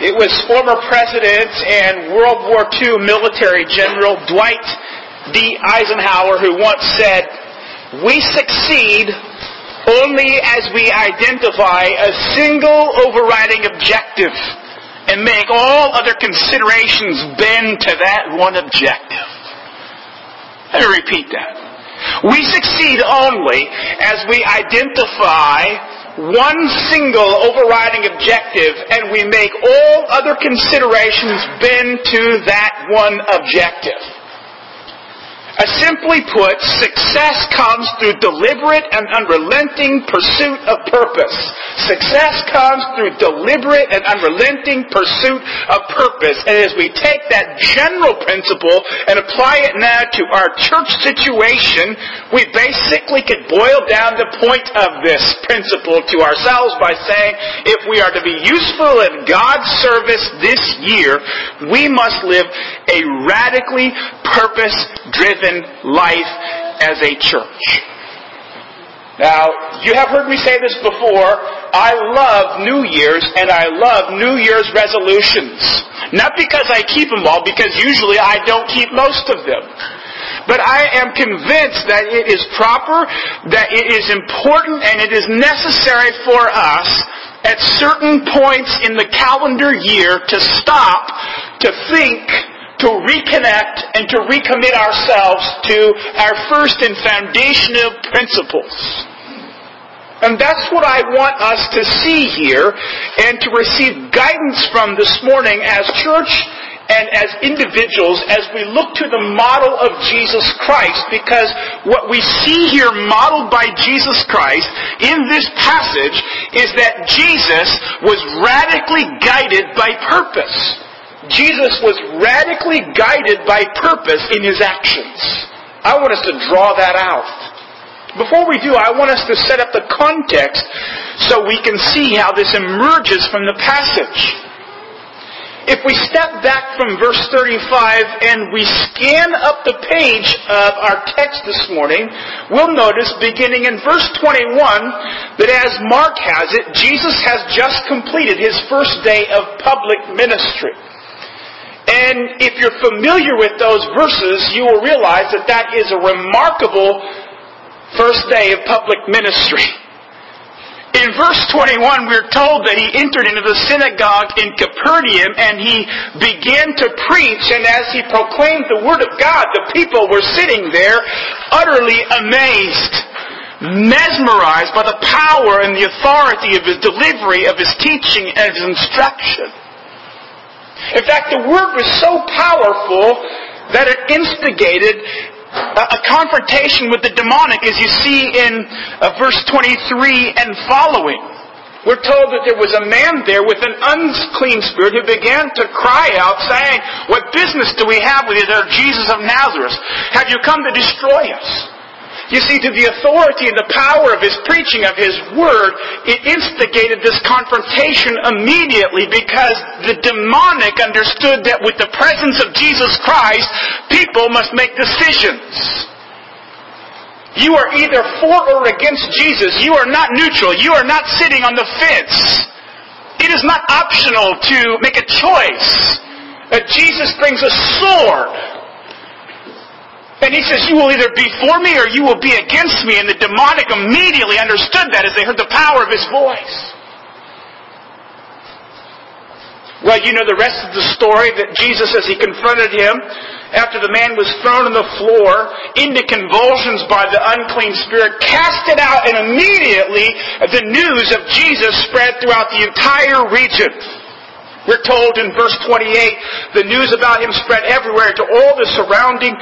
It was former President and World War II military general Dwight D. Eisenhower who once said, We succeed only as we identify a single overriding objective and make all other considerations bend to that one objective. Let me repeat that. We succeed only as we identify one single overriding objective and we make all other considerations bend to that one objective. Uh, simply put, success comes through deliberate and unrelenting pursuit of purpose. Success comes through deliberate and unrelenting pursuit of purpose. And as we take that general principle and apply it now to our church situation, we basically could boil down the point of this principle to ourselves by saying, if we are to be useful in God's service this year, we must live a radically purpose-driven life as a church. Now, you have heard me say this before. I love New Year's and I love New Year's resolutions. Not because I keep them all, because usually I don't keep most of them. But I am convinced that it is proper, that it is important, and it is necessary for us at certain points in the calendar year to stop, to think, to reconnect and to recommit ourselves to our first and foundational principles. And that's what I want us to see here and to receive guidance from this morning as church and as individuals as we look to the model of Jesus Christ because what we see here modeled by Jesus Christ in this passage is that Jesus was radically guided by purpose. Jesus was radically guided by purpose in his actions. I want us to draw that out. Before we do, I want us to set up the context so we can see how this emerges from the passage. If we step back from verse 35 and we scan up the page of our text this morning, we'll notice beginning in verse 21 that as Mark has it, Jesus has just completed his first day of public ministry. And if you're familiar with those verses, you will realize that that is a remarkable first day of public ministry. In verse 21, we're told that he entered into the synagogue in Capernaum and he began to preach. And as he proclaimed the word of God, the people were sitting there utterly amazed, mesmerized by the power and the authority of his delivery, of his teaching, and his instruction. In fact, the word was so powerful that it instigated a, confrontation with the demonic, as you see in uh, verse 23 and following. We're told that there was a man there with an unclean spirit who began to cry out, saying, What business do we have with you, there, Jesus of Nazareth? Have you come to destroy us? You see, to the authority and the power of his preaching of his word, it instigated this confrontation immediately because the demonic understood that with the presence of Jesus Christ, people must make decisions. You are either for or against Jesus. You are not neutral. You are not sitting on the fence. It is not optional to make a choice. That Jesus brings a sword and he says, you will either be for me or you will be against me. And the demonic immediately understood that as they heard the power of his voice. Well, you know the rest of the story that Jesus, as he confronted him, after the man was thrown on the floor into convulsions by the unclean spirit, cast it out, and immediately the news of Jesus spread throughout the entire region. We're told in verse 28, the news about him spread everywhere to all the surrounding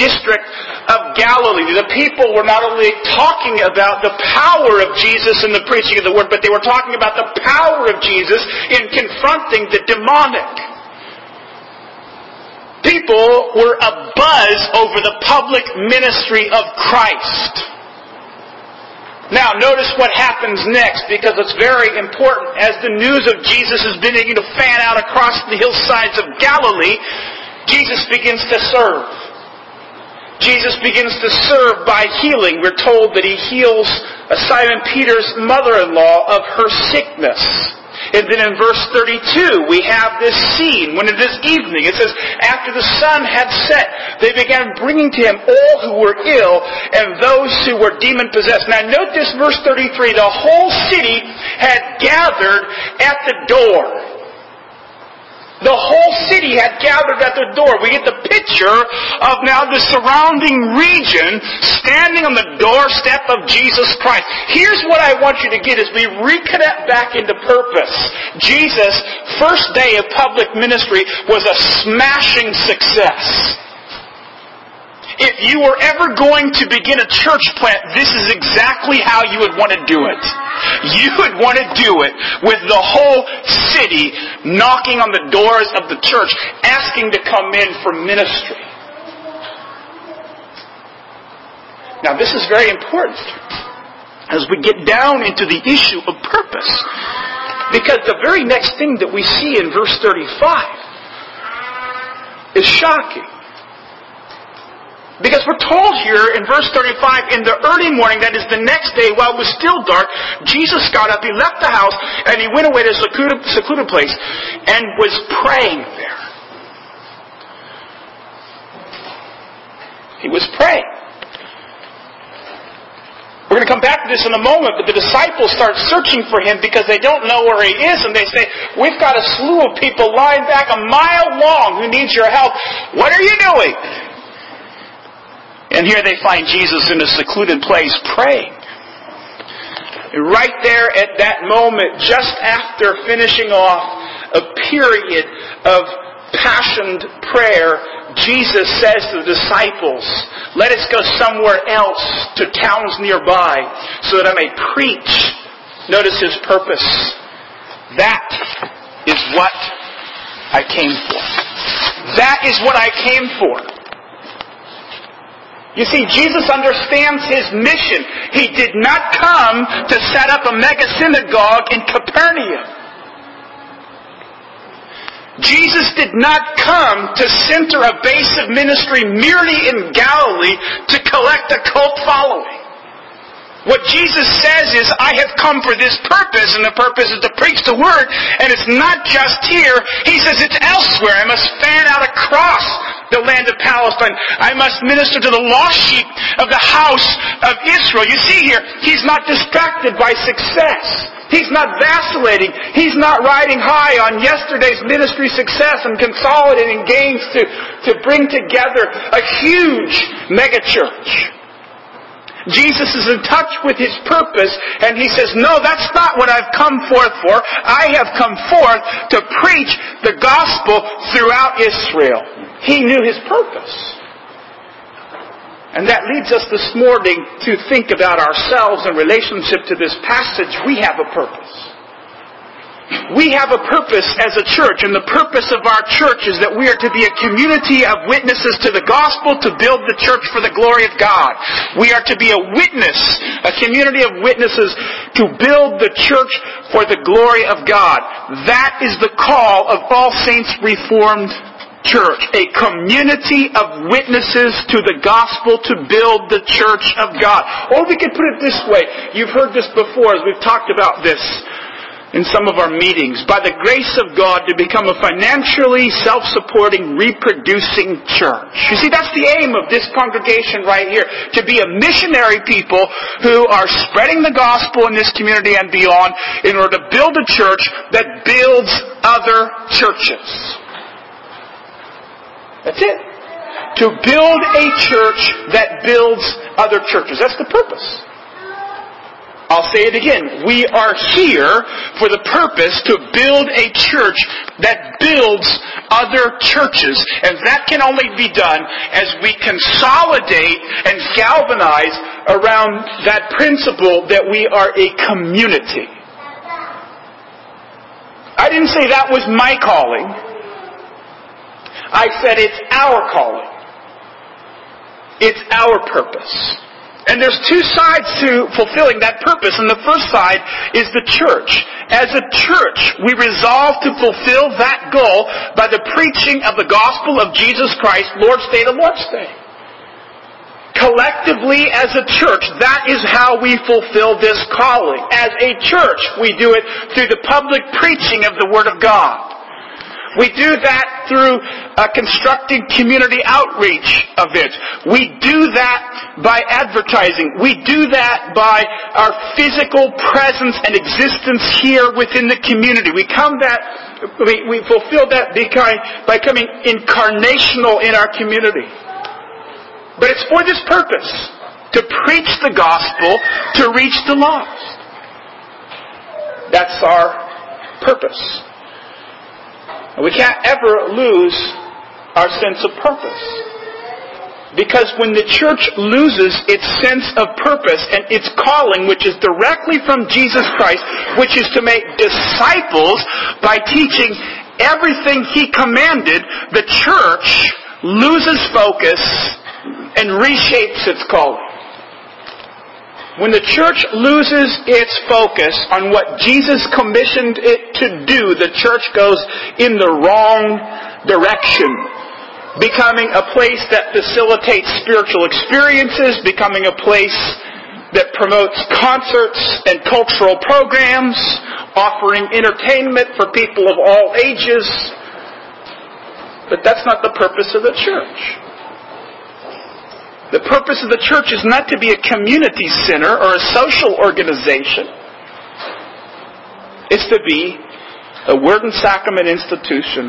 district of Galilee. The people were not only talking about the power of Jesus in the preaching of the word, but they were talking about the power of Jesus in confronting the demonic. People were abuzz over the public ministry of Christ. Now, notice what happens next because it's very important. As the news of Jesus is beginning to fan out across the hillsides of Galilee, Jesus begins to serve. Jesus begins to serve by healing. We're told that he heals Simon Peter's mother-in-law of her sickness. And then in verse 32, we have this scene when it is evening. It says, after the sun had set, they began bringing to him all who were ill and those who were demon possessed. Now note this verse 33. The whole city had gathered at the door. The whole city had gathered at the door. We get the picture of now the surrounding region standing on the doorstep of Jesus Christ. Here's what I want you to get as we reconnect back into purpose. Jesus' first day of public ministry was a smashing success. If you were ever going to begin a church plant, this is exactly how you would want to do it. You would want to do it with the whole city knocking on the doors of the church, asking to come in for ministry. Now this is very important as we get down into the issue of purpose. Because the very next thing that we see in verse 35 is shocking. Because we're told here in verse 35, in the early morning, that is the next day, while it was still dark, Jesus got up, he left the house, and he went away to a secluded, secluded place and was praying there. He was praying. We're going to come back to this in a moment, but the disciples start searching for him because they don't know where he is, and they say, We've got a slew of people lying back a mile long who need your help. What are you doing? And here they find Jesus in a secluded place praying. Right there at that moment, just after finishing off a period of passioned prayer, Jesus says to the disciples, let us go somewhere else to towns nearby so that I may preach. Notice his purpose. That is what I came for. That is what I came for. You see, Jesus understands his mission. He did not come to set up a mega synagogue in Capernaum. Jesus did not come to center a base of ministry merely in Galilee to collect a cult following. What Jesus says is, I have come for this purpose, and the purpose is to preach the word, and it's not just here. He says it's elsewhere. I must fan out across the land of Palestine. I must minister to the lost sheep of the house of Israel. You see here, he's not distracted by success. He's not vacillating. He's not riding high on yesterday's ministry success and consolidating gains to, to bring together a huge megachurch. Jesus is in touch with his purpose and he says, no, that's not what I've come forth for. I have come forth to preach the gospel throughout Israel. He knew his purpose. And that leads us this morning to think about ourselves in relationship to this passage. We have a purpose. We have a purpose as a church, and the purpose of our church is that we are to be a community of witnesses to the gospel to build the church for the glory of God. We are to be a witness, a community of witnesses to build the church for the glory of God. That is the call of All Saints Reformed church, a community of witnesses to the gospel to build the church of God. Or we could put it this way. You've heard this before as we've talked about this in some of our meetings, by the grace of God, to become a financially self-supporting, reproducing church. You see, that's the aim of this congregation right here, to be a missionary people who are spreading the gospel in this community and beyond in order to build a church that builds other churches. That's it. To build a church that builds other churches. That's the purpose. I'll say it again. We are here for the purpose to build a church that builds other churches. And that can only be done as we consolidate and galvanize around that principle that we are a community. I didn't say that was my calling. I said it's our calling. It's our purpose. And there's two sides to fulfilling that purpose, and the first side is the church. As a church, we resolve to fulfill that goal by the preaching of the gospel of Jesus Christ, Lord's Day to Lord's Day. Collectively as a church, that is how we fulfill this calling. As a church, we do it through the public preaching of the Word of God. We do that through constructing community outreach events. We do that by advertising. We do that by our physical presence and existence here within the community. We come that we, we fulfill that by coming incarnational in our community. But it's for this purpose to preach the gospel, to reach the lost. That's our purpose. And we can't ever lose our sense of purpose. Because when the church loses its sense of purpose and its calling, which is directly from Jesus Christ, which is to make disciples by teaching everything He commanded, the church loses focus and reshapes its calling. When the church loses its focus on what Jesus commissioned it to do, the church goes in the wrong direction. Becoming a place that facilitates spiritual experiences, becoming a place that promotes concerts and cultural programs, offering entertainment for people of all ages. But that's not the purpose of the church. The purpose of the church is not to be a community center or a social organization. It's to be a word and sacrament institution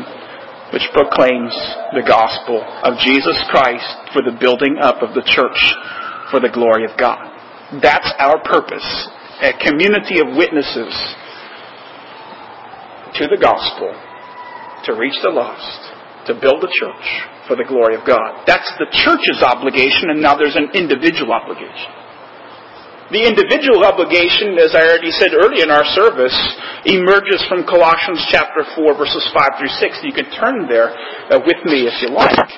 which proclaims the gospel of Jesus Christ for the building up of the church for the glory of God. That's our purpose. A community of witnesses to the gospel, to reach the lost, to build a church for the glory of God. That's the church's obligation, and now there's an individual obligation. The individual obligation, as I already said earlier in our service, emerges from Colossians chapter 4, verses 5 through 6. You can turn there uh, with me if you like.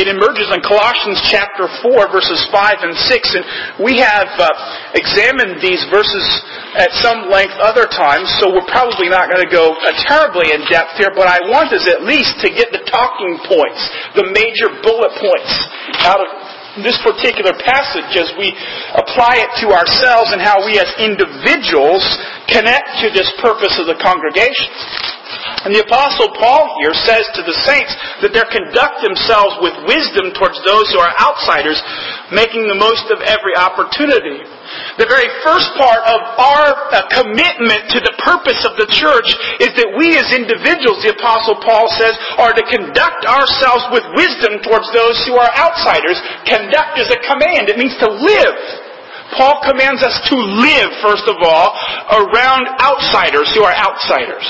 It emerges in Colossians chapter 4 verses 5 and 6 and we have uh, examined these verses at some length other times so we're probably not going to go uh, terribly in depth here but I want us at least to get the talking points, the major bullet points out of this particular passage as we apply it to ourselves and how we as individuals connect to this purpose of the congregation. And the apostle Paul here says to the saints that they conduct themselves with wisdom towards those who are outsiders, making the most of every opportunity. The very first part of our uh, commitment to the purpose of the church is that we as individuals, the apostle Paul says, are to conduct ourselves with wisdom towards those who are outsiders. Conduct is a command. It means to live. Paul commands us to live, first of all, around outsiders who are outsiders.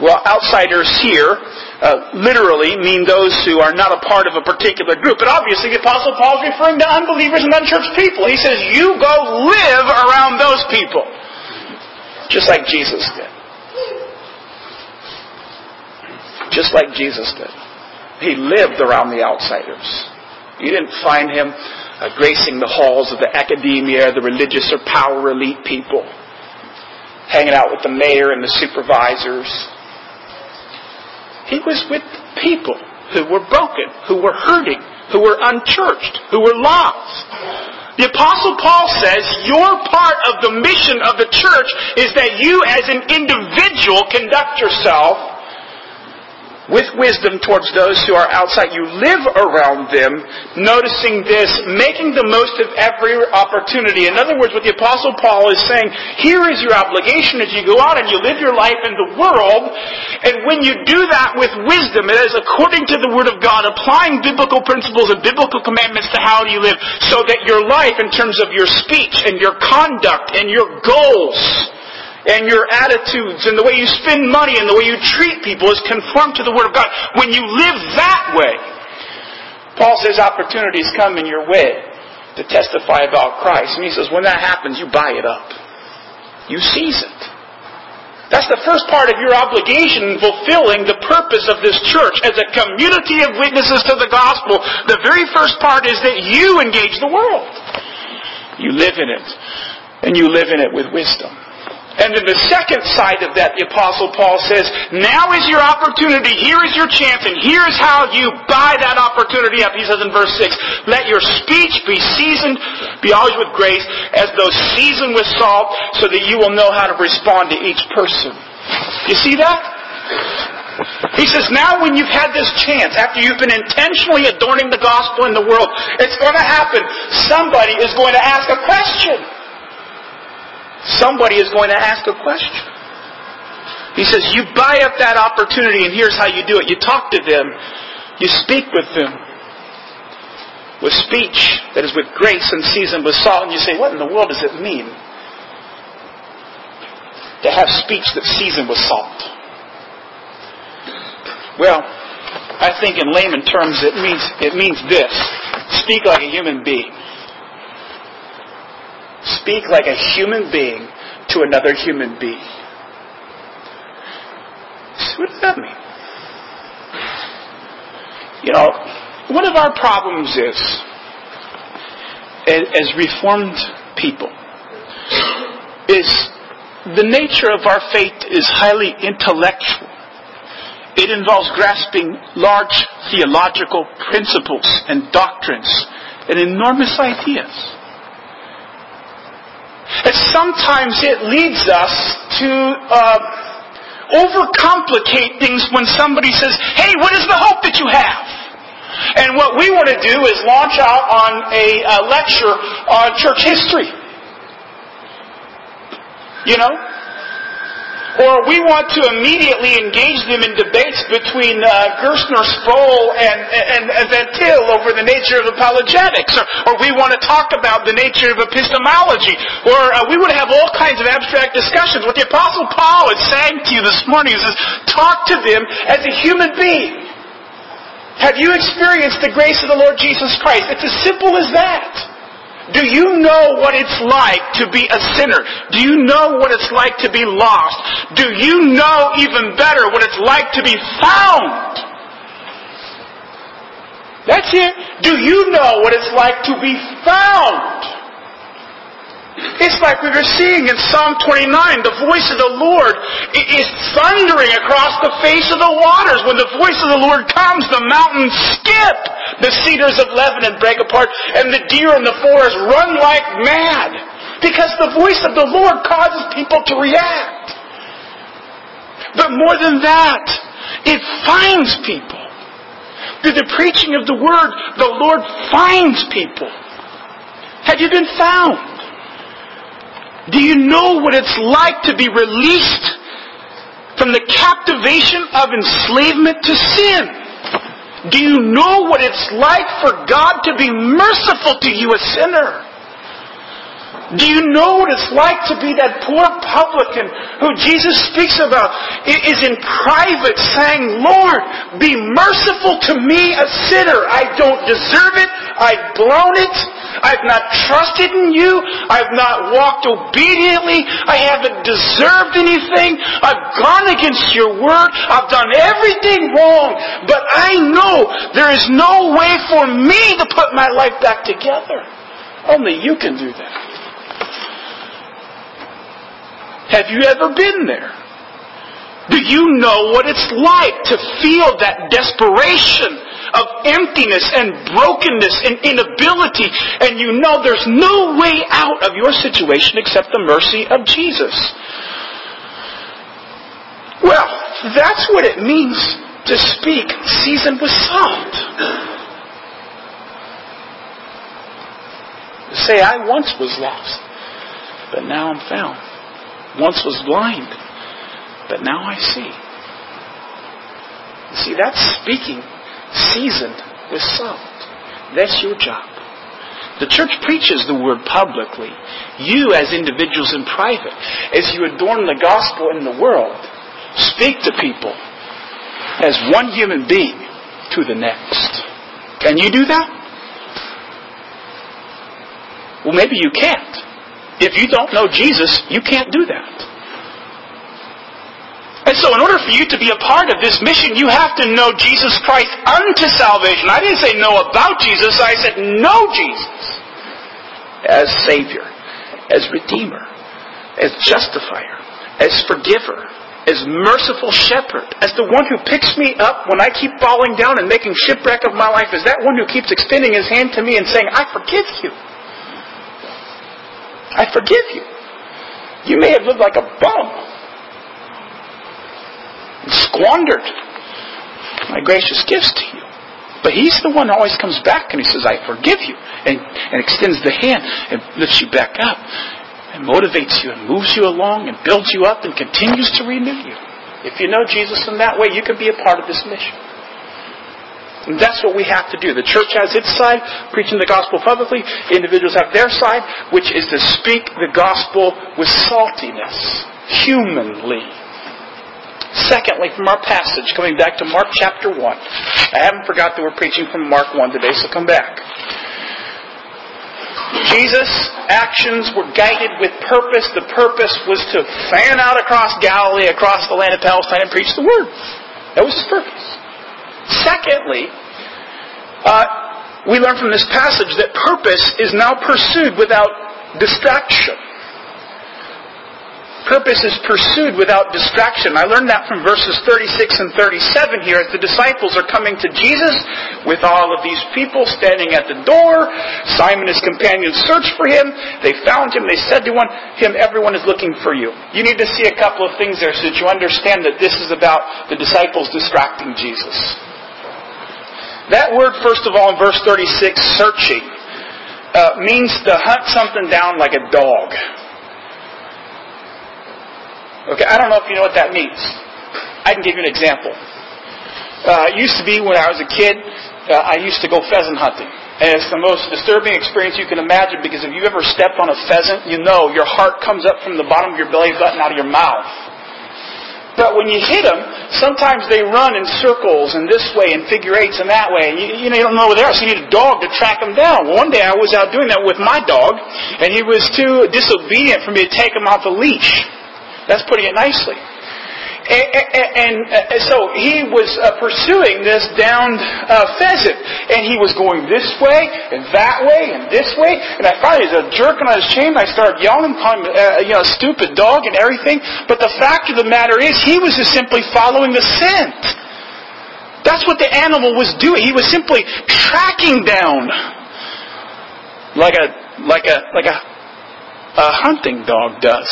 Well, outsiders here uh, literally mean those who are not a part of a particular group. But obviously, the Apostle Paul is referring to unbelievers and unchurched people. He says, You go live around those people. Just like Jesus did. Just like Jesus did. He lived around the outsiders. You didn't find him uh, gracing the halls of the academia, the religious or power elite people, hanging out with the mayor and the supervisors he was with people who were broken, who were hurting, who were unchurched, who were lost. The apostle Paul says your part of the mission of the church is that you as an individual conduct yourself with wisdom towards those who are outside. You live around them, noticing this, making the most of every opportunity. In other words, what the Apostle Paul is saying, here is your obligation as you go out and you live your life in the world. And when you do that with wisdom, it is according to the Word of God, applying biblical principles and biblical commandments to how do you live, so that your life in terms of your speech and your conduct and your goals and your attitudes and the way you spend money and the way you treat people is conformed to the Word of God. When you live that way, Paul says opportunities come in your way to testify about Christ. And he says when that happens, you buy it up. You seize it. That's the first part of your obligation in fulfilling the purpose of this church as a community of witnesses to the gospel. The very first part is that you engage the world. You live in it. And you live in it with wisdom. And then the second side of that, the Apostle Paul says, now is your opportunity, here is your chance, and here's how you buy that opportunity up. He says in verse 6, let your speech be seasoned, be always with grace, as though seasoned with salt, so that you will know how to respond to each person. You see that? He says, now when you've had this chance, after you've been intentionally adorning the gospel in the world, it's going to happen. Somebody is going to ask a question somebody is going to ask a question. He says, you buy up that opportunity and here's how you do it. You talk to them. You speak with them. With speech that is with grace and seasoned with salt. And you say, what in the world does it mean? To have speech that's seasoned with salt. Well, I think in layman terms it means, it means this. Speak like a human being. Speak like a human being to another human being. So what does that mean? You know, one of our problems is, as reformed people, is the nature of our faith is highly intellectual. It involves grasping large theological principles and doctrines and enormous ideas. Sometimes it leads us to uh, overcomplicate things when somebody says, hey, what is the hope that you have? And what we want to do is launch out on a, a lecture on church history. You know? Or we want to immediately engage them in debates between uh, Gerstner, Sproul, and, and, and Van Til over the nature of apologetics. Or, or we want to talk about the nature of epistemology. Or uh, we would have all kinds of abstract discussions. What the Apostle Paul is saying to you this morning is talk to them as a human being. Have you experienced the grace of the Lord Jesus Christ? It's as simple as that. Do you know what it's like to be a sinner? Do you know what it's like to be lost? Do you know even better what it's like to be found? That's it. Do you know what it's like to be found? It's like we were seeing in Psalm 29, the voice of the Lord is thundering across the face of the waters. When the voice of the Lord comes, the mountains skip. The cedars of Lebanon break apart, and the deer in the forest run like mad. Because the voice of the Lord causes people to react. But more than that, it finds people. Through the preaching of the Word, the Lord finds people. Have you been found? Do you know what it's like to be released from the captivation of enslavement to sin? Do you know what it's like for God to be merciful to you, a sinner? Do you know what it's like to be that poor publican who Jesus speaks about is in private saying, Lord, be merciful to me, a sinner. I don't deserve it. I've blown it. I've not trusted in you. I've not walked obediently. I haven't deserved anything. I've gone against your word. I've done everything wrong. But I know there is no way for me to put my life back together. Only you can do that. Have you ever been there? Do you know what it's like to feel that desperation of emptiness and brokenness and inability and you know there's no way out of your situation except the mercy of Jesus? Well, that's what it means to speak seasoned with salt. Say, I once was lost, but now I'm found once was blind, but now I see. You see, that's speaking seasoned with salt. That's your job. The church preaches the word publicly. You, as individuals in private, as you adorn the gospel in the world, speak to people as one human being to the next. Can you do that? Well, maybe you can't. If you don't know Jesus, you can't do that. And so in order for you to be a part of this mission, you have to know Jesus Christ unto salvation. I didn't say know about Jesus, I said know Jesus as Savior, as Redeemer, as Justifier. as forgiver, as merciful shepherd, as the one who picks me up when I keep falling down and making shipwreck of my life, as that one who keeps extending his hand to me and saying, I forgive you. I forgive you. You may have lived like a bum, squandered my gracious gifts to you. But he's the one who always comes back and he says, I forgive you, and, and extends the hand and lifts you back up and motivates you and moves you along and builds you up and continues to renew you. If you know Jesus in that way, you can be a part of this mission. And that's what we have to do. The church has its side, preaching the gospel publicly. Individuals have their side, which is to speak the gospel with saltiness, humanly. Secondly, from our passage, coming back to Mark chapter 1. I haven't forgot that we're preaching from Mark 1 today, so come back. Jesus' actions were guided with purpose. The purpose was to fan out across Galilee, across the land of Palestine, and preach the word. That was his purpose. Secondly, uh, we learn from this passage that purpose is now pursued without distraction. Purpose is pursued without distraction. I learned that from verses 36 and 37 here as the disciples are coming to Jesus with all of these people standing at the door. Simon and his companions searched for him. They found him. They said to him, everyone is looking for you. You need to see a couple of things there so that you understand that this is about the disciples distracting Jesus. That word, first of all, in verse 36, searching, uh, means to hunt something down like a dog. Okay, I don't know if you know what that means. I can give you an example. Uh, it used to be when I was a kid, uh, I used to go pheasant hunting. And it's the most disturbing experience you can imagine because if you ever stepped on a pheasant, you know your heart comes up from the bottom of your belly button out of your mouth. But when you hit them, sometimes they run in circles and this way and figure eights and that way. And you, you, know, you don't know where they are, so you need a dog to track them down. Well, one day I was out doing that with my dog, and he was too disobedient for me to take him off the leash. That's putting it nicely. And, and, and, uh, so he was uh, pursuing this downed uh, pheasant, and he was going this way and that way and this way. And I finally was jerking on his chain. I started yelling, calling him, uh, you know, stupid dog and everything. But the fact of the matter is, he was just simply following the scent. That's what the animal was doing. He was simply tracking down like a like a like a a hunting dog does,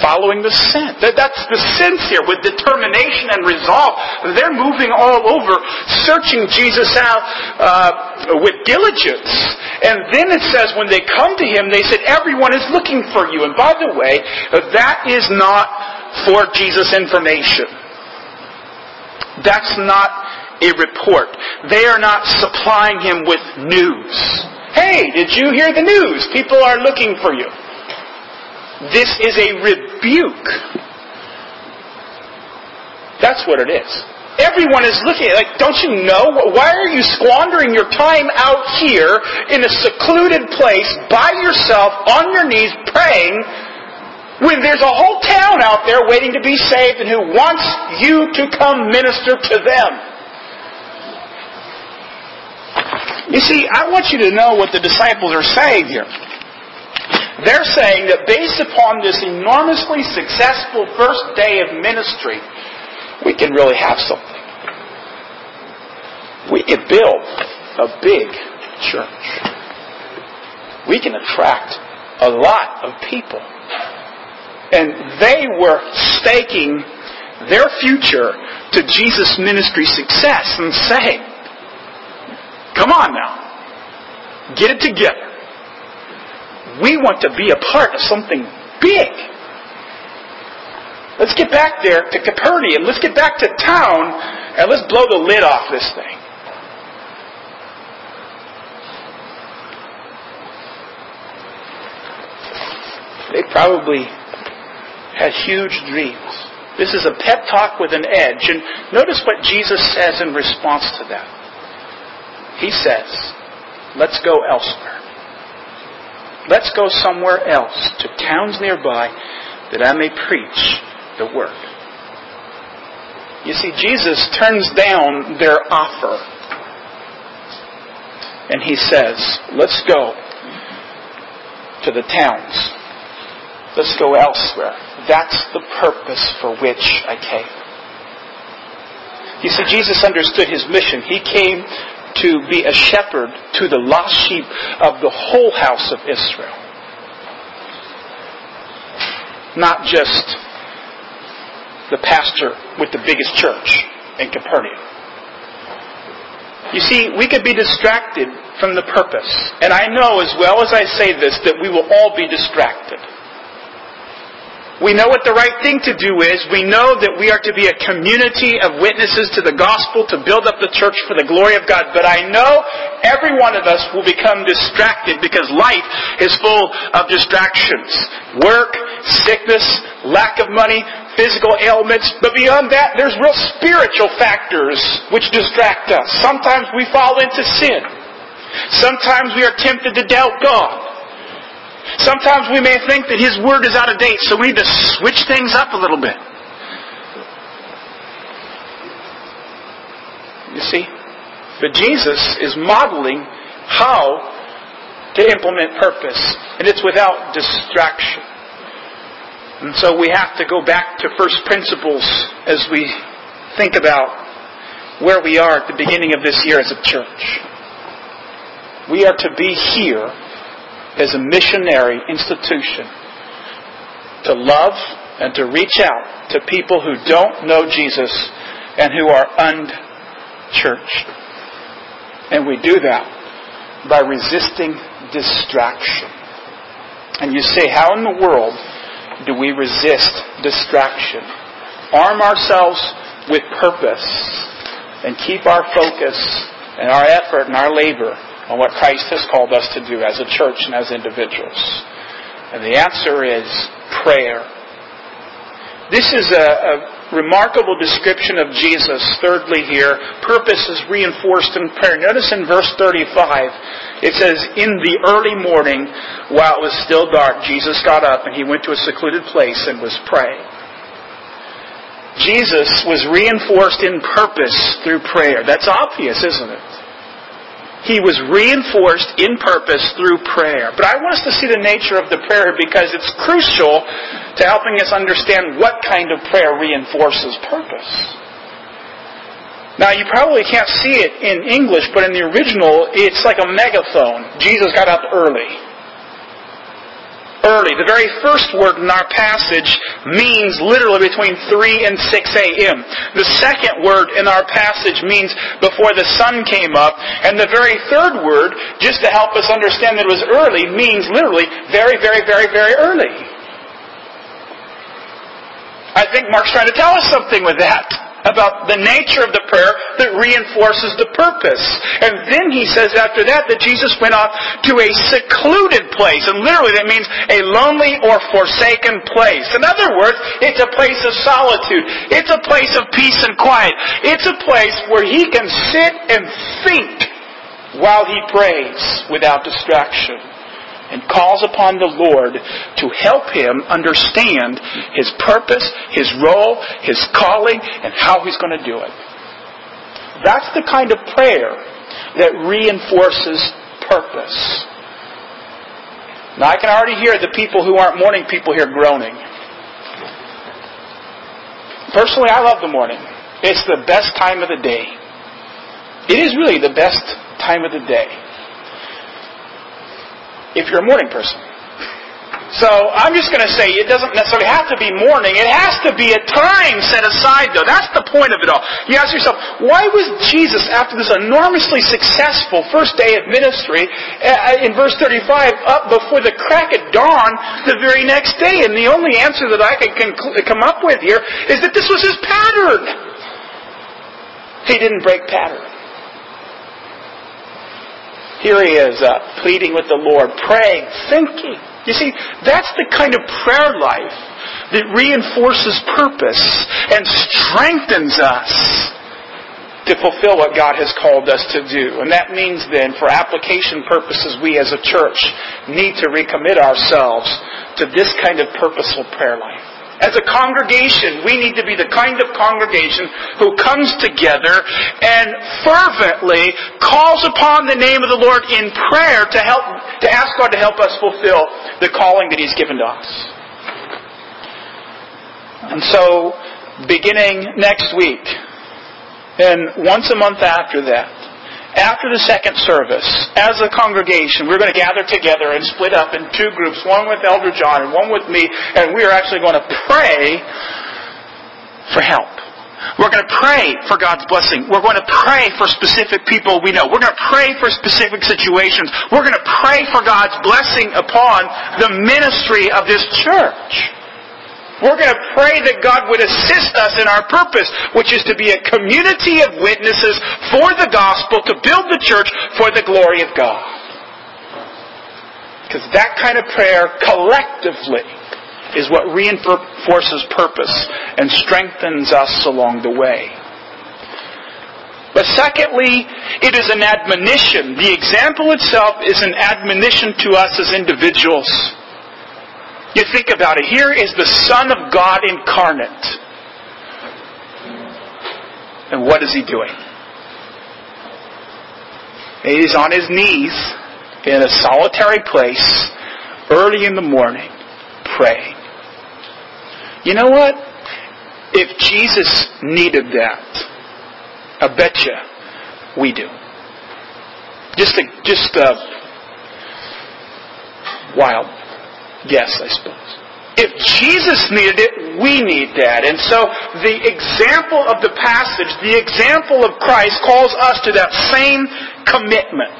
following the scent. That, that's the sense here with determination and resolve. They're moving all over, searching Jesus out uh, with diligence. And then it says when they come to him, they said, everyone is looking for you. And by the way, that is not for Jesus information. That's not a report. They are not supplying him with news. Hey, did you hear the news? People are looking for you. This is a rebuke. That's what it is. Everyone is looking at it like, don't you know? Why are you squandering your time out here in a secluded place by yourself on your knees praying when there's a whole town out there waiting to be saved and who wants you to come minister to them? You see, I want you to know what the disciples are saying here. They're saying that based upon this enormously successful first day of ministry, we can really have something. We can build a big church. We can attract a lot of people. And they were staking their future to Jesus' ministry success and saying, come on now, get it together. We want to be a part of something big. Let's get back there to Capernaum. Let's get back to town and let's blow the lid off this thing. They probably had huge dreams. This is a pep talk with an edge. And notice what Jesus says in response to that. He says, let's go elsewhere. Let's go somewhere else, to towns nearby, that I may preach the word. You see, Jesus turns down their offer. And he says, let's go to the towns, Let's go elsewhere. That's the purpose for which I came. You see, Jesus understood his mission. He came to be a shepherd to the lost sheep of the whole house of Israel. Not just the pastor with the biggest church in Capernaum. You see, we could be distracted from the purpose. And I know as well as I say this that we will all be distracted. We know what the right thing to do is. We know that we are to be a community of witnesses to the gospel to build up the church for the glory of God. But I know every one of us will become distracted because life is full of distractions. Work, sickness, lack of money, physical ailments. But beyond that, there's real spiritual factors which distract us. Sometimes we fall into sin. Sometimes we are tempted to doubt God. Sometimes we may think that His Word is out of date, so we need to switch things up a little bit. You see? But Jesus is modeling how to implement purpose, and it's without distraction. And so we have to go back to first principles as we think about where we are at the beginning of this year as a church. We are to be here as a missionary institution to love and to reach out to people who don't know Jesus and who are unchurched. And we do that by resisting distraction. And you say, how in the world do we resist distraction? Arm ourselves with purpose and keep our focus and our effort and our labor on what Christ has called us to do as a church and as individuals? And the answer is prayer. This is a, a remarkable description of Jesus. Thirdly, here, purpose is reinforced in prayer. Notice in verse 35, it says, In the early morning, while it was still dark, Jesus got up and he went to a secluded place and was praying. Jesus was reinforced in purpose through prayer. That's obvious, isn't it? He was reinforced in purpose through prayer. But I want us to see the nature of the prayer because it's crucial to helping us understand what kind of prayer reinforces purpose. Now, you probably can't see it in English, but in the original, it's like a megaphone. Jesus got up early early. The very first word in our passage means literally between 3 and 6 a.m. The second word in our passage means before the sun came up. And the very third word, just to help us understand that it was early, means literally very, very, very, very early. I think Mark's trying to tell us something with that about the nature of the prayer that reinforces the purpose. And then he says after that that Jesus went off to a secluded place. And literally that means a lonely or forsaken place. In other words, it's a place of solitude. It's a place of peace and quiet. It's a place where he can sit and think while he prays without distraction and calls upon the Lord to help him understand his purpose, his role, his calling, and how he's going to do it. That's the kind of prayer that reinforces purpose. Now I can already hear the people who aren't morning people here groaning. Personally, I love the morning. It's the best time of the day. It is really the best time of the day if you're a morning person. So I'm just going to say it doesn't necessarily have to be morning. It has to be a time set aside, though. That's the point of it all. You ask yourself, why was Jesus, after this enormously successful first day of ministry, uh, in verse 35, up before the crack of dawn the very next day? And the only answer that I can come up with here is that this was his pattern. He didn't break pattern. Here he is, uh, pleading with the Lord, praying, thinking. You see, that's the kind of prayer life that reinforces purpose and strengthens us to fulfill what God has called us to do. And that means then, for application purposes, we as a church need to recommit ourselves to this kind of purposeful prayer life. As a congregation, we need to be the kind of congregation who comes together and fervently calls upon the name of the Lord in prayer to help, to ask God to help us fulfill the calling that He's given to us. And so, beginning next week, and once a month after that, after the second service, as a congregation, we're going to gather together and split up in two groups, one with Elder John and one with me, and we are actually going to pray for help. We're going to pray for God's blessing. We're going to pray for specific people we know. We're going to pray for specific situations. We're going to pray for God's blessing upon the ministry of this church. We're going to pray that God would assist us in our purpose, which is to be a community of witnesses for the gospel, to build the church for the glory of God. Because that kind of prayer collectively is what reinforces purpose and strengthens us along the way. But secondly, it is an admonition. The example itself is an admonition to us as individuals. You think about it. Here is the Son of God incarnate. And what is he doing? He's on his knees in a solitary place early in the morning praying. You know what? If Jesus needed that, I bet you we do. Just a, just a wild Yes, I suppose. If Jesus needed it, we need that. And so the example of the passage, the example of Christ calls us to that same commitment.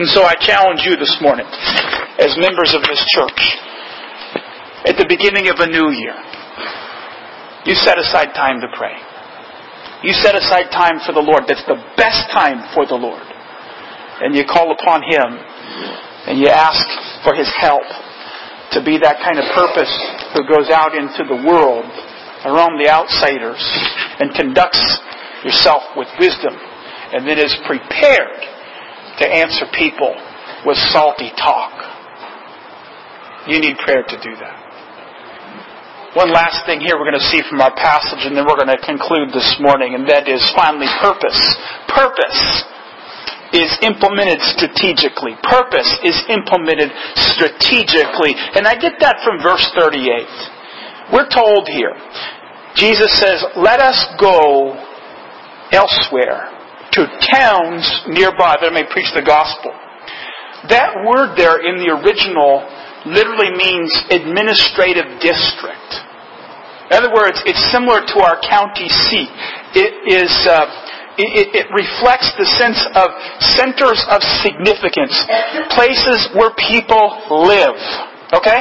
And so I challenge you this morning, as members of this church, at the beginning of a new year, you set aside time to pray. You set aside time for the Lord. That's the best time for the Lord. And you call upon Him and you ask for His help to be that kind of purpose who goes out into the world around the outsiders and conducts yourself with wisdom and then is prepared to answer people with salty talk. You need prayer to do that. One last thing here we're going to see from our passage and then we're going to conclude this morning and that is finally purpose. Purpose is implemented strategically. Purpose is implemented strategically. And I get that from verse 38. We're told here, Jesus says, let us go elsewhere to towns nearby that I may preach the gospel. That word there in the original literally means administrative district. In other words, it's similar to our county seat. It is uh, it, it, reflects the sense of centers of significance, places where people live. Okay?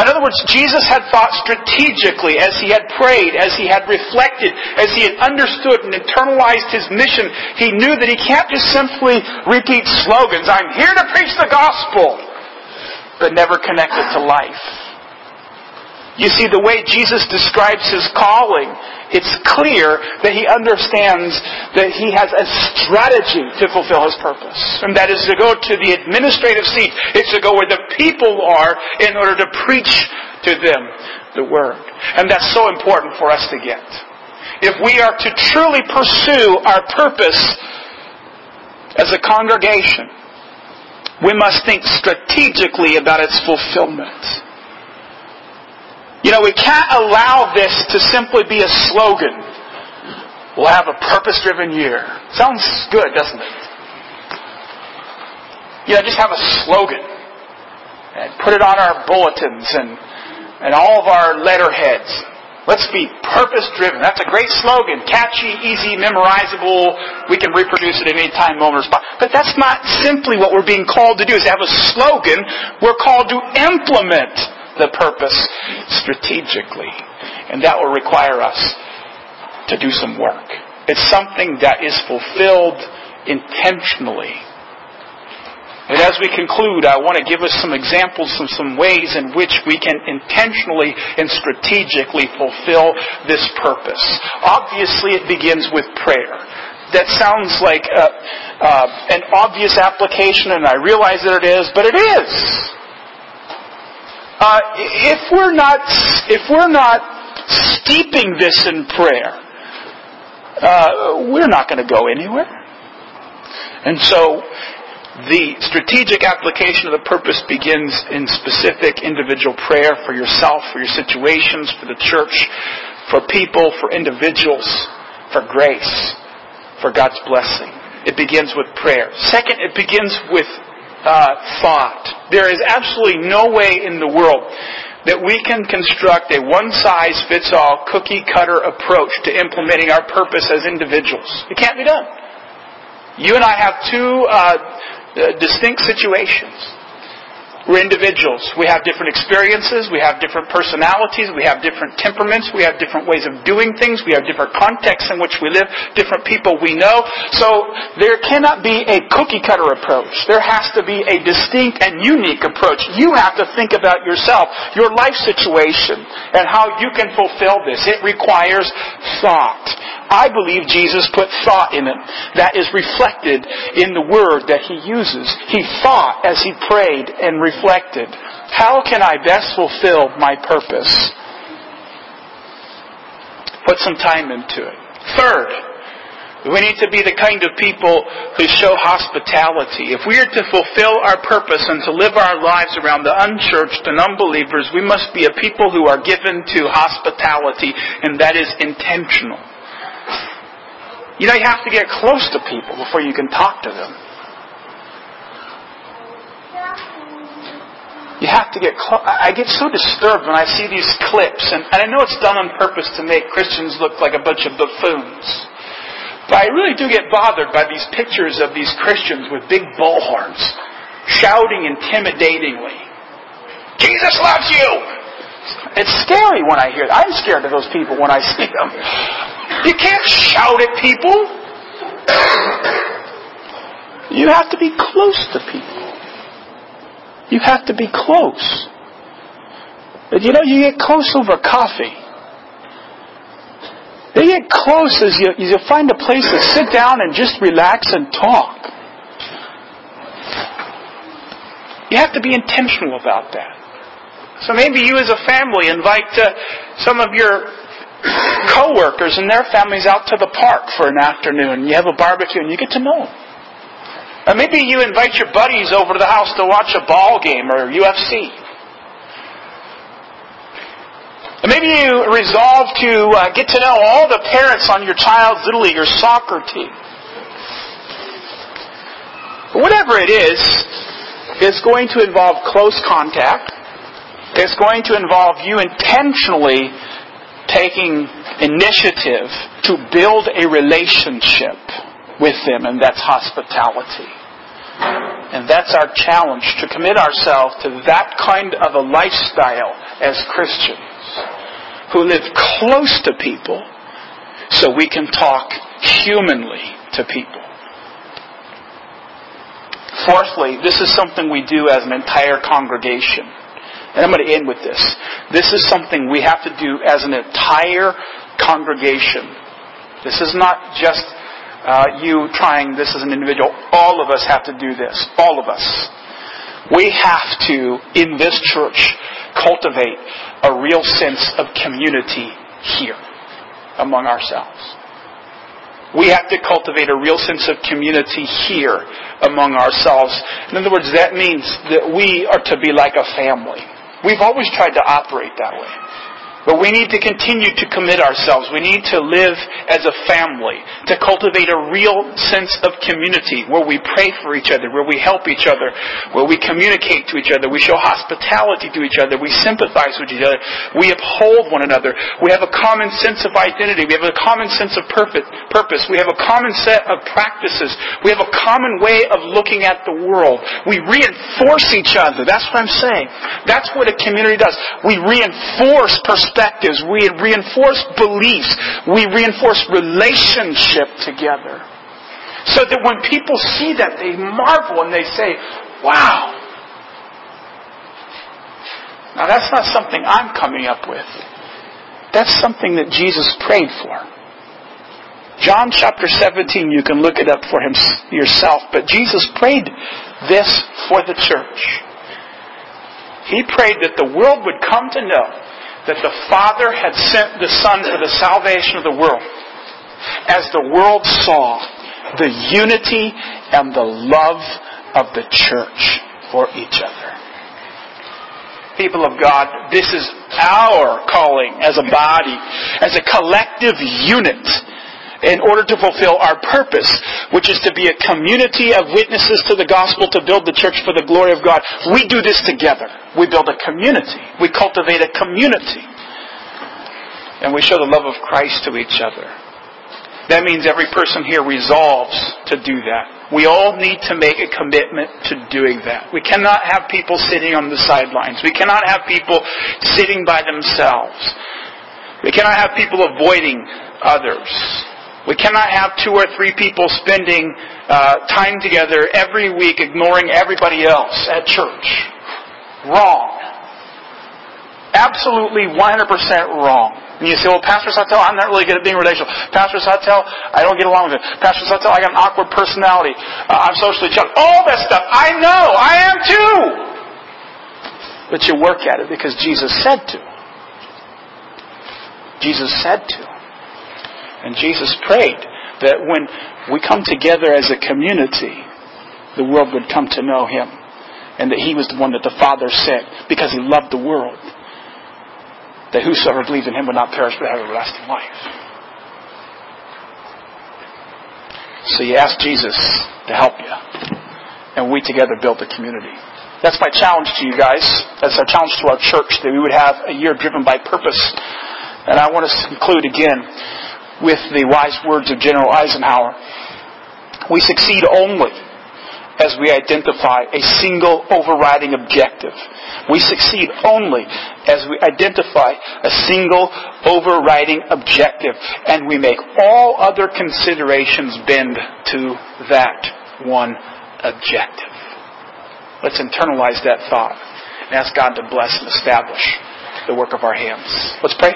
In other words, Jesus had thought strategically as he had prayed, as he had reflected, as he had understood and internalized his mission. He knew that he can't just simply repeat slogans, I'm here to preach the gospel, but never connect it to life. You see, the way Jesus describes his calling, it's clear that he understands that he has a strategy to fulfill his purpose. And that is to go to the administrative seat. It's to go where the people are in order to preach to them the word. And that's so important for us to get. If we are to truly pursue our purpose as a congregation, we must think strategically about its fulfillment. You know, we can't allow this to simply be a slogan. We'll have a purpose driven year. Sounds good, doesn't it? You know, just have a slogan and put it on our bulletins and, and all of our letterheads. Let's be purpose driven. That's a great slogan. Catchy, easy, memorizable. We can reproduce it at any time, moment, or spot. But that's not simply what we're being called to do, is to have a slogan. We're called to implement the purpose strategically. And that will require us to do some work. It's something that is fulfilled intentionally. And as we conclude, I want to give us some examples of some ways in which we can intentionally and strategically fulfill this purpose. Obviously, it begins with prayer. That sounds like a, uh, an obvious application, and I realize that it is, but it is. Uh, if we're not if we're not steeping this in prayer, uh, we're not going to go anywhere. And so, The strategic application of the purpose begins in specific individual prayer for yourself, for your situations, for the church, for people, for individuals, for grace, for God's blessing. It begins with prayer. Second, it begins with uh, thought. There is absolutely no way in the world that we can construct a one-size-fits-all cookie-cutter approach to implementing our purpose as individuals. It can't be done. You and I have two uh, uh distinct situations. We're individuals. We have different experiences. We have different personalities. We have different temperaments. We have different ways of doing things. We have different contexts in which we live, different people we know. So there cannot be a cookie cutter approach. There has to be a distinct and unique approach. You have to think about yourself, your life situation, and how you can fulfill this. It requires thought. I believe Jesus put thought in it. That is reflected in the word that he uses. He thought as he prayed and reflected. How can I best fulfill my purpose? Put some time into it. Third, we need to be the kind of people who show hospitality. If we are to fulfill our purpose and to live our lives around the unchurched and unbelievers, we must be a people who are given to hospitality, and that is intentional. You know, you have to get close to people before you can talk to them. You have to get close. I get so disturbed when I see these clips, and, and I know it's done on purpose to make Christians look like a bunch of buffoons. But I really do get bothered by these pictures of these Christians with big bullhorns, shouting intimidatingly, Jesus loves you! It's scary when I hear it. I'm scared of those people when I see them. You can't shout at people. You have to be close to people. You have to be close. But you know, you get close over coffee. You get close as you, as you find a place to sit down and just relax and talk. You have to be intentional about that. So maybe you as a family invite uh, some of your co-workers and their families out to the park for an afternoon. You have a barbecue and you get to know them. Or maybe you invite your buddies over to the house to watch a ball game or UFC. Maybe you resolve to uh, get to know all the parents on your child's little league or soccer team. But whatever it is, it's going to involve close contact. It's going to involve you intentionally taking initiative to build a relationship with them, and that's hospitality. And that's our challenge to commit ourselves to that kind of a lifestyle as Christians who live close to people so we can talk humanly to people. Fourthly, this is something we do as an entire congregation. And I'm going to end with this. This is something we have to do as an entire congregation. This is not just uh, you trying this as an individual. All of us have to do this. All of us. We have to, in this church, cultivate a real sense of community here among ourselves. We have to cultivate a real sense of community here among ourselves. In other words, that means that we are to be like a family. We've always tried to operate that way. But we need to continue to commit ourselves. We need to live as a family, to cultivate a real sense of community where we pray for each other, where we help each other, where we communicate to each other, we show hospitality to each other, we sympathize with each other, we uphold one another, we have a common sense of identity, we have a common sense of purpose, we have a common set of practices, we have a common way of looking at the world. We reinforce each other. That's what I'm saying. That's what a community does. We reinforce perspective perspectives. We reinforce beliefs. We reinforce relationship together. So that when people see that, they marvel and they say, wow. Now that's not something I'm coming up with. That's something that Jesus prayed for. John chapter 17, you can look it up for him yourself, but Jesus prayed this for the church. He prayed that the world would come to know that the Father had sent the Son for the salvation of the world. As the world saw the unity and the love of the church for each other. People of God, this is our calling as a body, as a collective unit in order to fulfill our purpose, which is to be a community of witnesses to the gospel to build the church for the glory of God. We do this together. We build a community. We cultivate a community. And we show the love of Christ to each other. That means every person here resolves to do that. We all need to make a commitment to doing that. We cannot have people sitting on the sidelines. We cannot have people sitting by themselves. We cannot have people avoiding others. We cannot have two or three people spending uh, time together every week ignoring everybody else at church. Wrong. Absolutely 100% wrong. And you say, well, Pastor Sawtelle, I'm not really good at being relational. Pastor Sawtelle, I don't get along with it. Pastor Sawtelle, I got an awkward personality. Uh, I'm socially challenged. All that stuff. I know. I am too. But you work at it because Jesus said to. Jesus said to. And Jesus prayed that when we come together as a community, the world would come to know Him. And that He was the one that the Father sent because He loved the world that whosoever believes in him will not perish but have everlasting life. So you ask Jesus to help you. And we together build a community. That's my challenge to you guys. That's our challenge to our church, that we would have a year driven by purpose. And I want to conclude again with the wise words of General Eisenhower. We succeed only as we identify a single overriding objective. We succeed only as we identify a single overriding objective and we make all other considerations bend to that one objective. Let's internalize that thought and ask God to bless and establish the work of our hands. Let's pray.